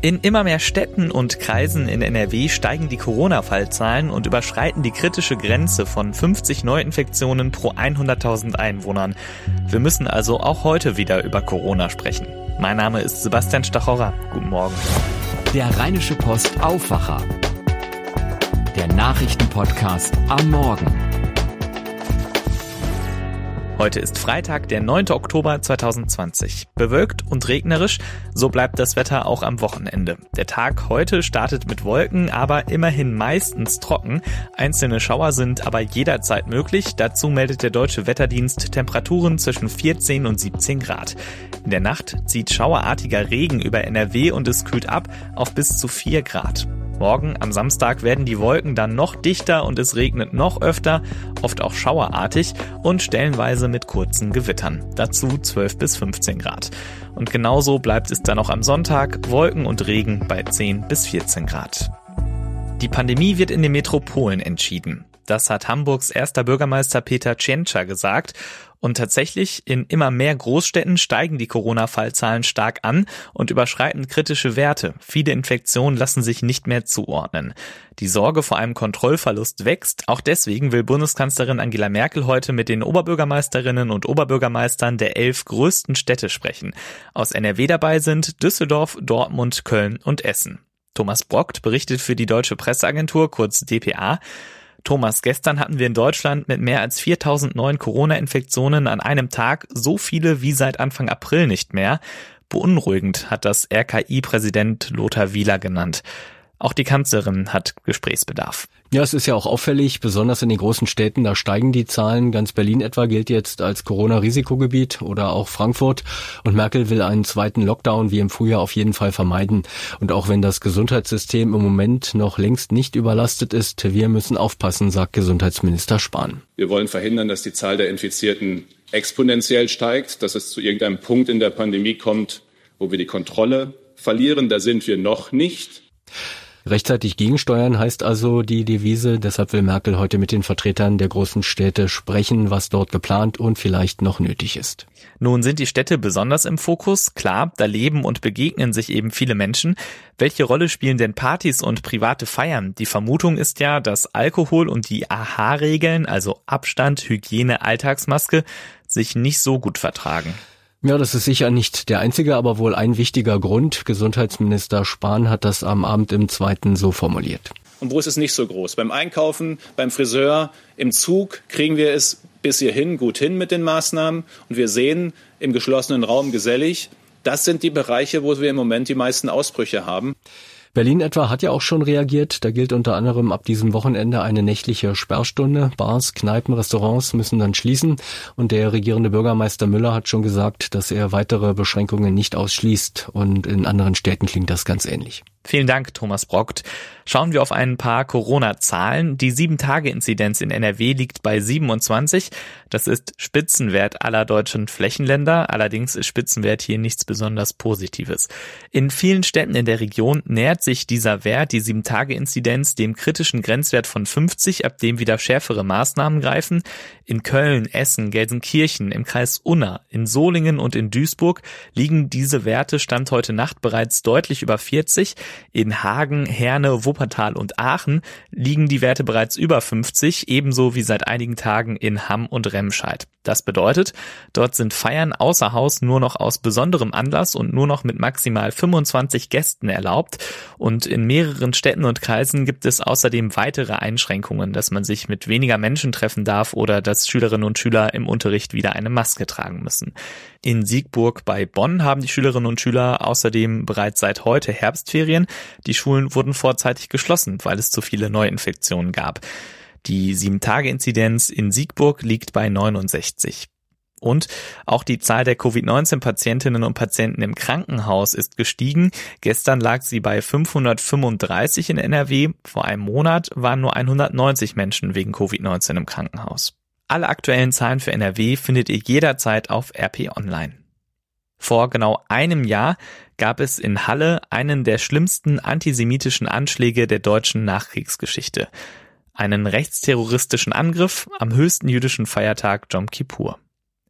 In immer mehr Städten und Kreisen in NRW steigen die Corona-Fallzahlen und überschreiten die kritische Grenze von 50 Neuinfektionen pro 100.000 Einwohnern. Wir müssen also auch heute wieder über Corona sprechen. Mein Name ist Sebastian Stachorra. Guten Morgen. Der Rheinische Post Aufwacher. Der Nachrichtenpodcast am Morgen. Heute ist Freitag, der 9. Oktober 2020. Bewölkt und regnerisch, so bleibt das Wetter auch am Wochenende. Der Tag heute startet mit Wolken, aber immerhin meistens trocken. Einzelne Schauer sind aber jederzeit möglich. Dazu meldet der Deutsche Wetterdienst Temperaturen zwischen 14 und 17 Grad. In der Nacht zieht schauerartiger Regen über NRW und es kühlt ab auf bis zu 4 Grad. Morgen am Samstag werden die Wolken dann noch dichter und es regnet noch öfter, oft auch schauerartig und stellenweise mit kurzen Gewittern. Dazu 12 bis 15 Grad. Und genauso bleibt es dann auch am Sonntag, Wolken und Regen bei 10 bis 14 Grad. Die Pandemie wird in den Metropolen entschieden. Das hat Hamburgs erster Bürgermeister Peter Tschentscher gesagt. Und tatsächlich, in immer mehr Großstädten steigen die Corona-Fallzahlen stark an und überschreiten kritische Werte. Viele Infektionen lassen sich nicht mehr zuordnen. Die Sorge vor einem Kontrollverlust wächst. Auch deswegen will Bundeskanzlerin Angela Merkel heute mit den Oberbürgermeisterinnen und Oberbürgermeistern der elf größten Städte sprechen. Aus NRW dabei sind Düsseldorf, Dortmund, Köln und Essen. Thomas Brockt berichtet für die Deutsche Presseagentur, kurz DPA. Thomas, gestern hatten wir in Deutschland mit mehr als 4000 neuen Corona-Infektionen an einem Tag so viele wie seit Anfang April nicht mehr. Beunruhigend hat das RKI-Präsident Lothar Wieler genannt. Auch die Kanzlerin hat Gesprächsbedarf. Ja, es ist ja auch auffällig, besonders in den großen Städten, da steigen die Zahlen. Ganz Berlin etwa gilt jetzt als Corona-Risikogebiet oder auch Frankfurt. Und Merkel will einen zweiten Lockdown wie im Frühjahr auf jeden Fall vermeiden. Und auch wenn das Gesundheitssystem im Moment noch längst nicht überlastet ist, wir müssen aufpassen, sagt Gesundheitsminister Spahn. Wir wollen verhindern, dass die Zahl der Infizierten exponentiell steigt, dass es zu irgendeinem Punkt in der Pandemie kommt, wo wir die Kontrolle verlieren. Da sind wir noch nicht. Rechtzeitig gegensteuern heißt also die Devise. Deshalb will Merkel heute mit den Vertretern der großen Städte sprechen, was dort geplant und vielleicht noch nötig ist. Nun sind die Städte besonders im Fokus. Klar, da leben und begegnen sich eben viele Menschen. Welche Rolle spielen denn Partys und private Feiern? Die Vermutung ist ja, dass Alkohol und die AHA-Regeln, also Abstand, Hygiene, Alltagsmaske, sich nicht so gut vertragen. Ja, das ist sicher nicht der einzige, aber wohl ein wichtiger Grund. Gesundheitsminister Spahn hat das am Abend im zweiten so formuliert. Und wo ist es nicht so groß? Beim Einkaufen, beim Friseur, im Zug kriegen wir es bis hierhin gut hin mit den Maßnahmen. Und wir sehen im geschlossenen Raum gesellig, das sind die Bereiche, wo wir im Moment die meisten Ausbrüche haben. Berlin etwa hat ja auch schon reagiert. Da gilt unter anderem ab diesem Wochenende eine nächtliche Sperrstunde. Bars, Kneipen, Restaurants müssen dann schließen. Und der regierende Bürgermeister Müller hat schon gesagt, dass er weitere Beschränkungen nicht ausschließt. Und in anderen Städten klingt das ganz ähnlich. Vielen Dank, Thomas Brockt. Schauen wir auf ein paar Corona-Zahlen. Die 7-Tage-Inzidenz in NRW liegt bei 27. Das ist Spitzenwert aller deutschen Flächenländer. Allerdings ist Spitzenwert hier nichts besonders Positives. In vielen Städten in der Region nähert sich dieser Wert, die 7-Tage-Inzidenz, dem kritischen Grenzwert von 50, ab dem wieder schärfere Maßnahmen greifen. In Köln, Essen, Gelsenkirchen, im Kreis Unna, in Solingen und in Duisburg liegen diese Werte Stand heute Nacht bereits deutlich über 40. In Hagen, Herne, Wuppertal und Aachen liegen die Werte bereits über 50, ebenso wie seit einigen Tagen in Hamm und Remscheid. Das bedeutet, dort sind Feiern außer Haus nur noch aus besonderem Anlass und nur noch mit maximal 25 Gästen erlaubt. Und in mehreren Städten und Kreisen gibt es außerdem weitere Einschränkungen, dass man sich mit weniger Menschen treffen darf oder dass Schülerinnen und Schüler im Unterricht wieder eine Maske tragen müssen. In Siegburg bei Bonn haben die Schülerinnen und Schüler außerdem bereits seit heute Herbstferien. Die Schulen wurden vorzeitig geschlossen, weil es zu viele Neuinfektionen gab. Die 7-Tage-Inzidenz in Siegburg liegt bei 69. Und auch die Zahl der Covid-19-Patientinnen und Patienten im Krankenhaus ist gestiegen. Gestern lag sie bei 535 in NRW. Vor einem Monat waren nur 190 Menschen wegen Covid-19 im Krankenhaus. Alle aktuellen Zahlen für NRW findet ihr jederzeit auf RP Online. Vor genau einem Jahr gab es in Halle einen der schlimmsten antisemitischen Anschläge der deutschen Nachkriegsgeschichte. Einen rechtsterroristischen Angriff am höchsten jüdischen Feiertag Jom Kippur.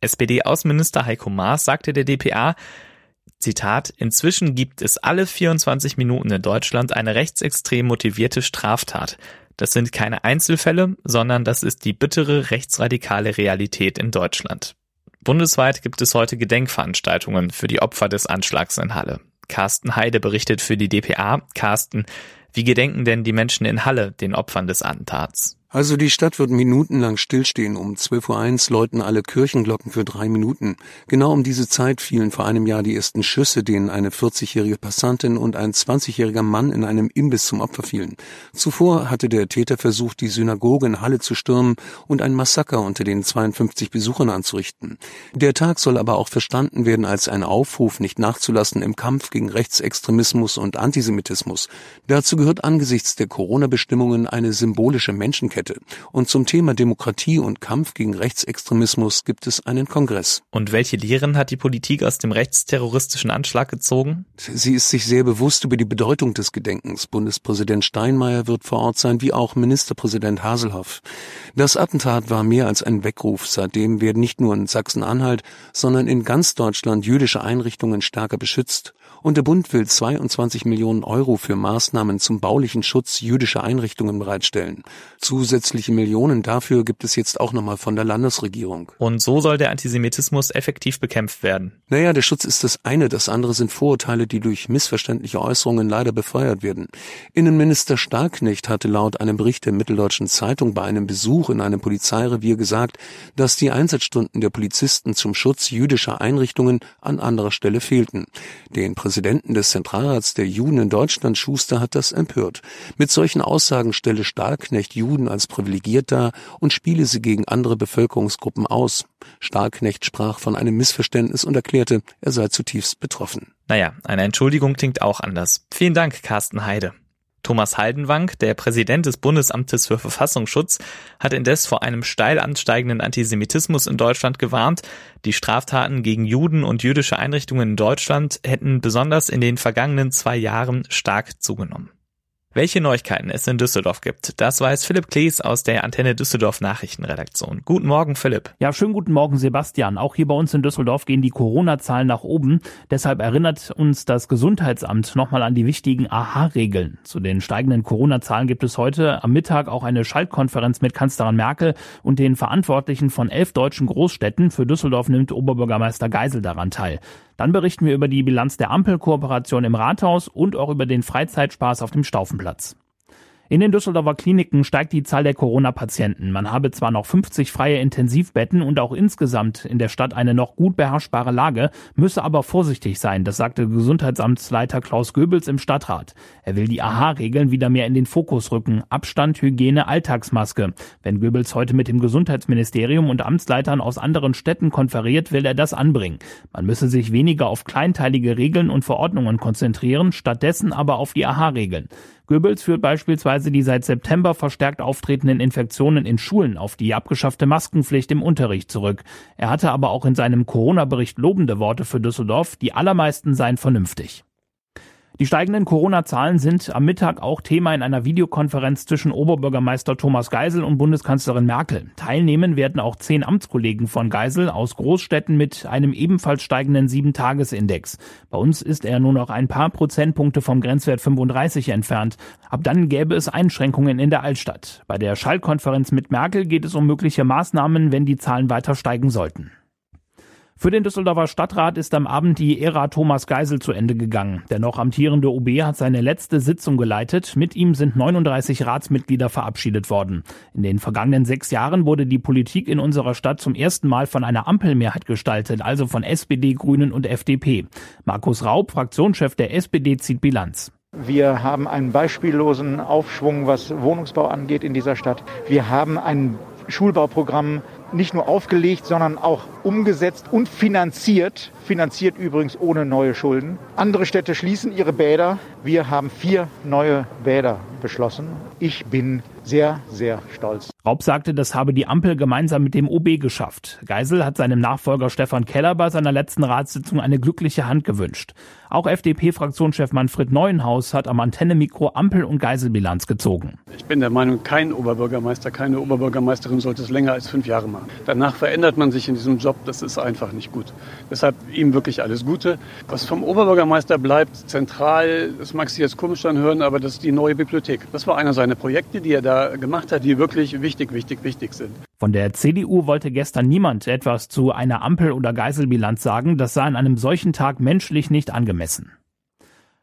SPD-Außenminister Heiko Maas sagte der DPA, Zitat, inzwischen gibt es alle 24 Minuten in Deutschland eine rechtsextrem motivierte Straftat. Das sind keine Einzelfälle, sondern das ist die bittere rechtsradikale Realität in Deutschland. Bundesweit gibt es heute Gedenkveranstaltungen für die Opfer des Anschlags in Halle. Carsten Heide berichtet für die DPA. Carsten, wie gedenken denn die Menschen in Halle den Opfern des Attentats? Also die Stadt wird minutenlang stillstehen. Um 12.01 Uhr läuten alle Kirchenglocken für drei Minuten. Genau um diese Zeit fielen vor einem Jahr die ersten Schüsse, denen eine 40-jährige Passantin und ein 20-jähriger Mann in einem Imbiss zum Opfer fielen. Zuvor hatte der Täter versucht, die Synagoge in Halle zu stürmen und ein Massaker unter den 52 Besuchern anzurichten. Der Tag soll aber auch verstanden werden als ein Aufruf, nicht nachzulassen im Kampf gegen Rechtsextremismus und Antisemitismus. Dazu gehört angesichts der Corona-Bestimmungen eine symbolische Menschenkette Lichterkette. Und zum Thema Demokratie und Kampf gegen Rechtsextremismus gibt es einen Kongress. Und welche Lehren hat die Politik aus dem rechtsterroristischen Anschlag gezogen? Sie ist sich sehr bewusst über die Bedeutung des Gedenkens. Bundespräsident Steinmeier wird vor Ort sein, wie auch Ministerpräsident Haselhoff. Das Attentat war mehr als ein Weckruf. Seitdem werden nicht nur in Sachsen-Anhalt, sondern in ganz Deutschland jüdische Einrichtungen stärker beschützt. Und der Bund will 22 Millionen Euro für Maßnahmen zum baulichen Schutz jüdischer Einrichtungen bereitstellen. Zusätzliche Millionen dafür gibt es jetzt auch nochmal von der Landesregierung. Und so soll der Antisemitismus effektiv bekämpft werden. Naja, der Schutz ist das eine, das andere sind Vorurteile, die durch missverständliche Äußerungen leider befeuert werden. Innenminister Starknecht hatte laut einem Bericht der Mitteldeutschen Zeitung bei einem Besuch in einem Polizeirevier gesagt, dass die Einsatzstunden der Polizisten zum Schutz jüdischer Einrichtungen an anderer Stelle fehlten. Den Präsidenten des Zentralrats der Juden in Deutschland, Schuster, hat das empört. Mit solchen Aussagen stelle Stahlknecht Juden als privilegiert dar und spiele sie gegen andere Bevölkerungsgruppen aus. Stahlknecht sprach von einem Missverständnis und erklärte, er sei zutiefst betroffen. Naja, eine Entschuldigung klingt auch anders. Vielen Dank, Carsten Heide. Thomas Haldenwang, der Präsident des Bundesamtes für Verfassungsschutz, hat indes vor einem steil ansteigenden Antisemitismus in Deutschland gewarnt. Die Straftaten gegen Juden und jüdische Einrichtungen in Deutschland hätten besonders in den vergangenen zwei Jahren stark zugenommen. Welche Neuigkeiten es in Düsseldorf gibt, das weiß Philipp Klees aus der Antenne Düsseldorf Nachrichtenredaktion. Guten Morgen, Philipp. Ja, schönen guten Morgen, Sebastian. Auch hier bei uns in Düsseldorf gehen die Corona-Zahlen nach oben. Deshalb erinnert uns das Gesundheitsamt nochmal an die wichtigen AHA-Regeln. Zu den steigenden Corona-Zahlen gibt es heute am Mittag auch eine Schaltkonferenz mit Kanzlerin Merkel und den Verantwortlichen von elf deutschen Großstädten. Für Düsseldorf nimmt Oberbürgermeister Geisel daran teil. Dann berichten wir über die Bilanz der Ampelkooperation im Rathaus und auch über den Freizeitspaß auf dem Staufenplatz. In den Düsseldorfer Kliniken steigt die Zahl der Corona-Patienten. Man habe zwar noch 50 freie Intensivbetten und auch insgesamt in der Stadt eine noch gut beherrschbare Lage, müsse aber vorsichtig sein, das sagte Gesundheitsamtsleiter Klaus Goebbels im Stadtrat. Er will die AHA-Regeln wieder mehr in den Fokus rücken. Abstand, Hygiene, Alltagsmaske. Wenn Goebbels heute mit dem Gesundheitsministerium und Amtsleitern aus anderen Städten konferiert, will er das anbringen. Man müsse sich weniger auf kleinteilige Regeln und Verordnungen konzentrieren, stattdessen aber auf die AHA-Regeln. Goebbels führt beispielsweise die seit September verstärkt auftretenden Infektionen in Schulen auf die abgeschaffte Maskenpflicht im Unterricht zurück. Er hatte aber auch in seinem Corona-Bericht lobende Worte für Düsseldorf, die allermeisten seien vernünftig. Die steigenden Corona-Zahlen sind am Mittag auch Thema in einer Videokonferenz zwischen Oberbürgermeister Thomas Geisel und Bundeskanzlerin Merkel. Teilnehmen werden auch zehn Amtskollegen von Geisel aus Großstädten mit einem ebenfalls steigenden Sieben-Tages-Index. Bei uns ist er nur noch ein paar Prozentpunkte vom Grenzwert 35 entfernt. Ab dann gäbe es Einschränkungen in der Altstadt. Bei der Schallkonferenz mit Merkel geht es um mögliche Maßnahmen, wenn die Zahlen weiter steigen sollten. Für den Düsseldorfer Stadtrat ist am Abend die Ära Thomas Geisel zu Ende gegangen. Der noch amtierende OB hat seine letzte Sitzung geleitet. Mit ihm sind 39 Ratsmitglieder verabschiedet worden. In den vergangenen sechs Jahren wurde die Politik in unserer Stadt zum ersten Mal von einer Ampelmehrheit gestaltet, also von SPD, Grünen und FDP. Markus Raub, Fraktionschef der SPD, zieht Bilanz. Wir haben einen beispiellosen Aufschwung, was Wohnungsbau angeht in dieser Stadt. Wir haben ein Schulbauprogramm nicht nur aufgelegt, sondern auch umgesetzt und finanziert. Finanziert übrigens ohne neue Schulden. Andere Städte schließen ihre Bäder. Wir haben vier neue Bäder beschlossen. Ich bin sehr, sehr stolz. Raub sagte, das habe die Ampel gemeinsam mit dem OB geschafft. Geisel hat seinem Nachfolger Stefan Keller bei seiner letzten Ratssitzung eine glückliche Hand gewünscht. Auch FDP-Fraktionschef Manfred Neuenhaus hat am Antennemikro Ampel- und Geiselbilanz gezogen. Ich bin der Meinung, kein Oberbürgermeister, keine Oberbürgermeisterin sollte es länger als fünf Jahre machen. Danach verändert man sich in diesem Job, das ist einfach nicht gut. Deshalb ihm wirklich alles Gute. Was vom Oberbürgermeister bleibt, zentral, das mag sich jetzt komisch anhören, aber das ist die neue Bibliothek. Das war einer seiner Projekte, die er da gemacht hat, die wirklich wichtig wichtig, wichtig, sind. Von der CDU wollte gestern niemand etwas zu einer Ampel- oder Geiselbilanz sagen. Das sei an einem solchen Tag menschlich nicht angemessen.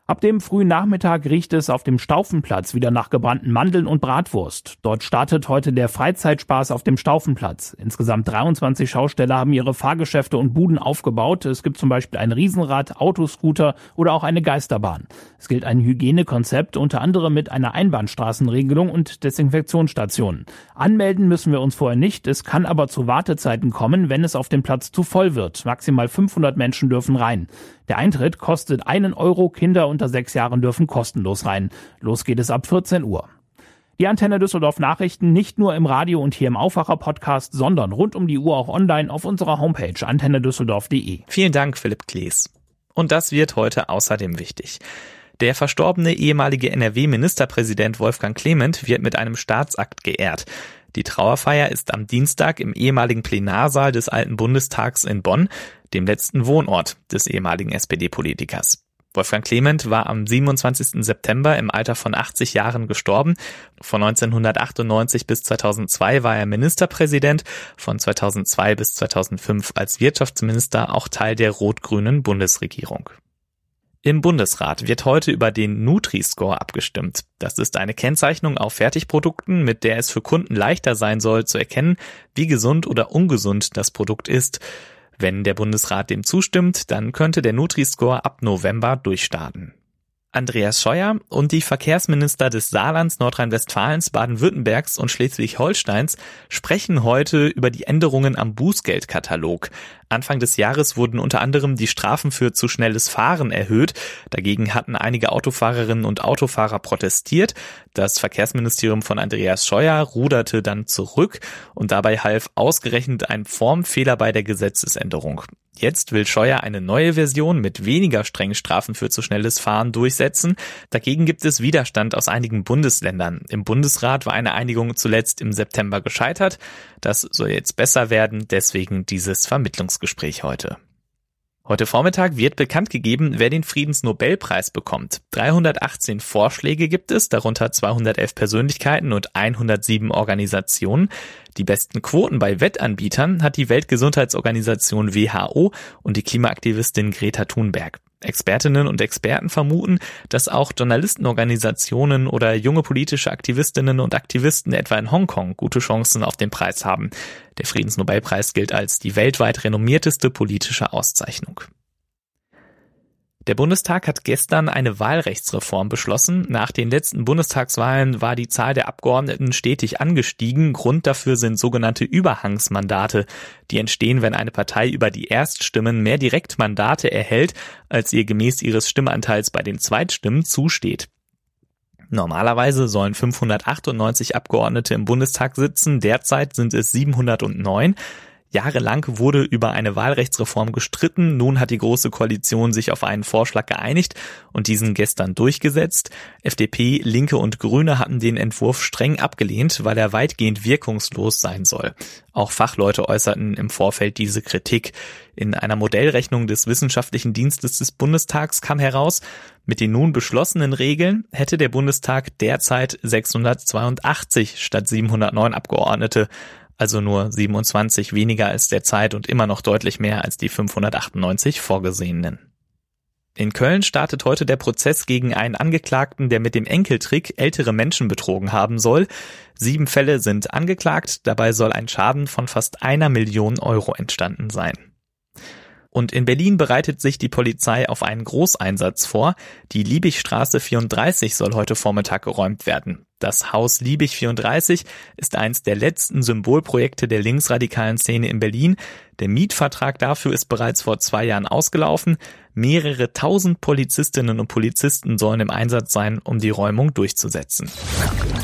Ab dem frühen Nachmittag riecht es auf dem Staufenplatz wieder nach gebrannten Mandeln und Bratwurst. Dort startet heute der Freizeitspaß auf dem Staufenplatz. Insgesamt 23 Schausteller haben ihre Fahrgeschäfte und Buden aufgebaut. Es gibt zum Beispiel ein Riesenrad, Autoscooter oder auch eine Geisterbahn. Es gilt ein Hygienekonzept, unter anderem mit einer Einbahnstraßenregelung und Desinfektionsstationen. Anmelden müssen wir uns vorher nicht. Es kann aber zu Wartezeiten kommen, wenn es auf dem Platz zu voll wird. Maximal 500 Menschen dürfen rein. Der Eintritt kostet einen Euro, Kinder unter sechs Jahren dürfen kostenlos rein. Los geht es ab 14 Uhr. Die Antenne Düsseldorf Nachrichten nicht nur im Radio und hier im Aufwacher Podcast, sondern rund um die Uhr auch online auf unserer Homepage antennedüsseldorf.de. Vielen Dank, Philipp Klees. Und das wird heute außerdem wichtig. Der verstorbene ehemalige NRW-Ministerpräsident Wolfgang Clement wird mit einem Staatsakt geehrt. Die Trauerfeier ist am Dienstag im ehemaligen Plenarsaal des Alten Bundestags in Bonn, dem letzten Wohnort des ehemaligen SPD-Politikers. Wolfgang Clement war am 27. September im Alter von 80 Jahren gestorben. Von 1998 bis 2002 war er Ministerpräsident, von 2002 bis 2005 als Wirtschaftsminister auch Teil der rot-grünen Bundesregierung. Im Bundesrat wird heute über den Nutri-Score abgestimmt. Das ist eine Kennzeichnung auf Fertigprodukten, mit der es für Kunden leichter sein soll zu erkennen, wie gesund oder ungesund das Produkt ist. Wenn der Bundesrat dem zustimmt, dann könnte der Nutri-Score ab November durchstarten. Andreas Scheuer und die Verkehrsminister des Saarlands, Nordrhein-Westfalens, Baden-Württembergs und Schleswig-Holsteins sprechen heute über die Änderungen am Bußgeldkatalog. Anfang des Jahres wurden unter anderem die Strafen für zu schnelles Fahren erhöht. Dagegen hatten einige Autofahrerinnen und Autofahrer protestiert. Das Verkehrsministerium von Andreas Scheuer ruderte dann zurück und dabei half ausgerechnet ein Formfehler bei der Gesetzesänderung. Jetzt will Scheuer eine neue Version mit weniger strengen Strafen für zu schnelles Fahren durchsetzen. Dagegen gibt es Widerstand aus einigen Bundesländern. Im Bundesrat war eine Einigung zuletzt im September gescheitert. Das soll jetzt besser werden, deswegen dieses Vermittlungsgespräch heute. Heute Vormittag wird bekannt gegeben, wer den Friedensnobelpreis bekommt. 318 Vorschläge gibt es, darunter 211 Persönlichkeiten und 107 Organisationen. Die besten Quoten bei Wettanbietern hat die Weltgesundheitsorganisation WHO und die Klimaaktivistin Greta Thunberg. Expertinnen und Experten vermuten, dass auch Journalistenorganisationen oder junge politische Aktivistinnen und Aktivisten etwa in Hongkong gute Chancen auf den Preis haben. Der Friedensnobelpreis gilt als die weltweit renommierteste politische Auszeichnung. Der Bundestag hat gestern eine Wahlrechtsreform beschlossen. Nach den letzten Bundestagswahlen war die Zahl der Abgeordneten stetig angestiegen. Grund dafür sind sogenannte Überhangsmandate. Die entstehen, wenn eine Partei über die Erststimmen mehr Direktmandate erhält, als ihr gemäß ihres Stimmanteils bei den Zweitstimmen zusteht. Normalerweise sollen 598 Abgeordnete im Bundestag sitzen, derzeit sind es 709. Jahrelang wurde über eine Wahlrechtsreform gestritten. Nun hat die Große Koalition sich auf einen Vorschlag geeinigt und diesen gestern durchgesetzt. FDP, Linke und Grüne hatten den Entwurf streng abgelehnt, weil er weitgehend wirkungslos sein soll. Auch Fachleute äußerten im Vorfeld diese Kritik. In einer Modellrechnung des Wissenschaftlichen Dienstes des Bundestags kam heraus, mit den nun beschlossenen Regeln hätte der Bundestag derzeit 682 statt 709 Abgeordnete also nur 27 weniger als derzeit und immer noch deutlich mehr als die 598 vorgesehenen. In Köln startet heute der Prozess gegen einen Angeklagten, der mit dem Enkeltrick ältere Menschen betrogen haben soll. Sieben Fälle sind angeklagt, dabei soll ein Schaden von fast einer Million Euro entstanden sein. Und in Berlin bereitet sich die Polizei auf einen Großeinsatz vor. Die Liebigstraße 34 soll heute Vormittag geräumt werden. Das Haus Liebig 34 ist eins der letzten Symbolprojekte der linksradikalen Szene in Berlin. Der Mietvertrag dafür ist bereits vor zwei Jahren ausgelaufen. Mehrere tausend Polizistinnen und Polizisten sollen im Einsatz sein, um die Räumung durchzusetzen.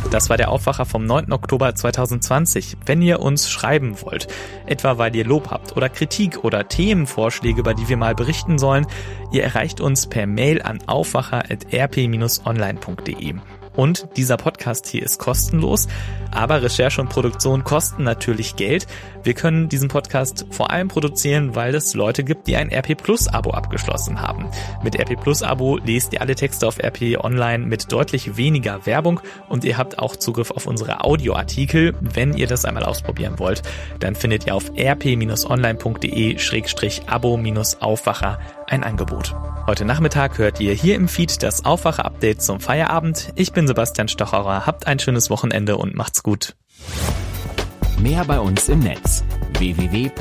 Das war der Aufwacher vom 9. Oktober 2020. Wenn ihr uns schreiben wollt, etwa weil ihr Lob habt oder Kritik oder Themenvorschläge, über die wir mal berichten sollen, ihr erreicht uns per Mail an aufwacher.rp-online.de. Und dieser Podcast hier ist kostenlos, aber Recherche und Produktion kosten natürlich Geld. Wir können diesen Podcast vor allem produzieren, weil es Leute gibt, die ein RP Plus Abo abgeschlossen haben. Mit RP Plus Abo lest ihr alle Texte auf RP Online mit deutlich weniger Werbung und ihr habt auch Zugriff auf unsere Audioartikel. Wenn ihr das einmal ausprobieren wollt, dann findet ihr auf rp-online.de-abo-aufwacher ein Angebot. Heute Nachmittag hört ihr hier im Feed das Aufwache-Update zum Feierabend. Ich bin Sebastian Stocherer. Habt ein schönes Wochenende und macht's gut. Mehr bei uns im Netz www.rp-online.de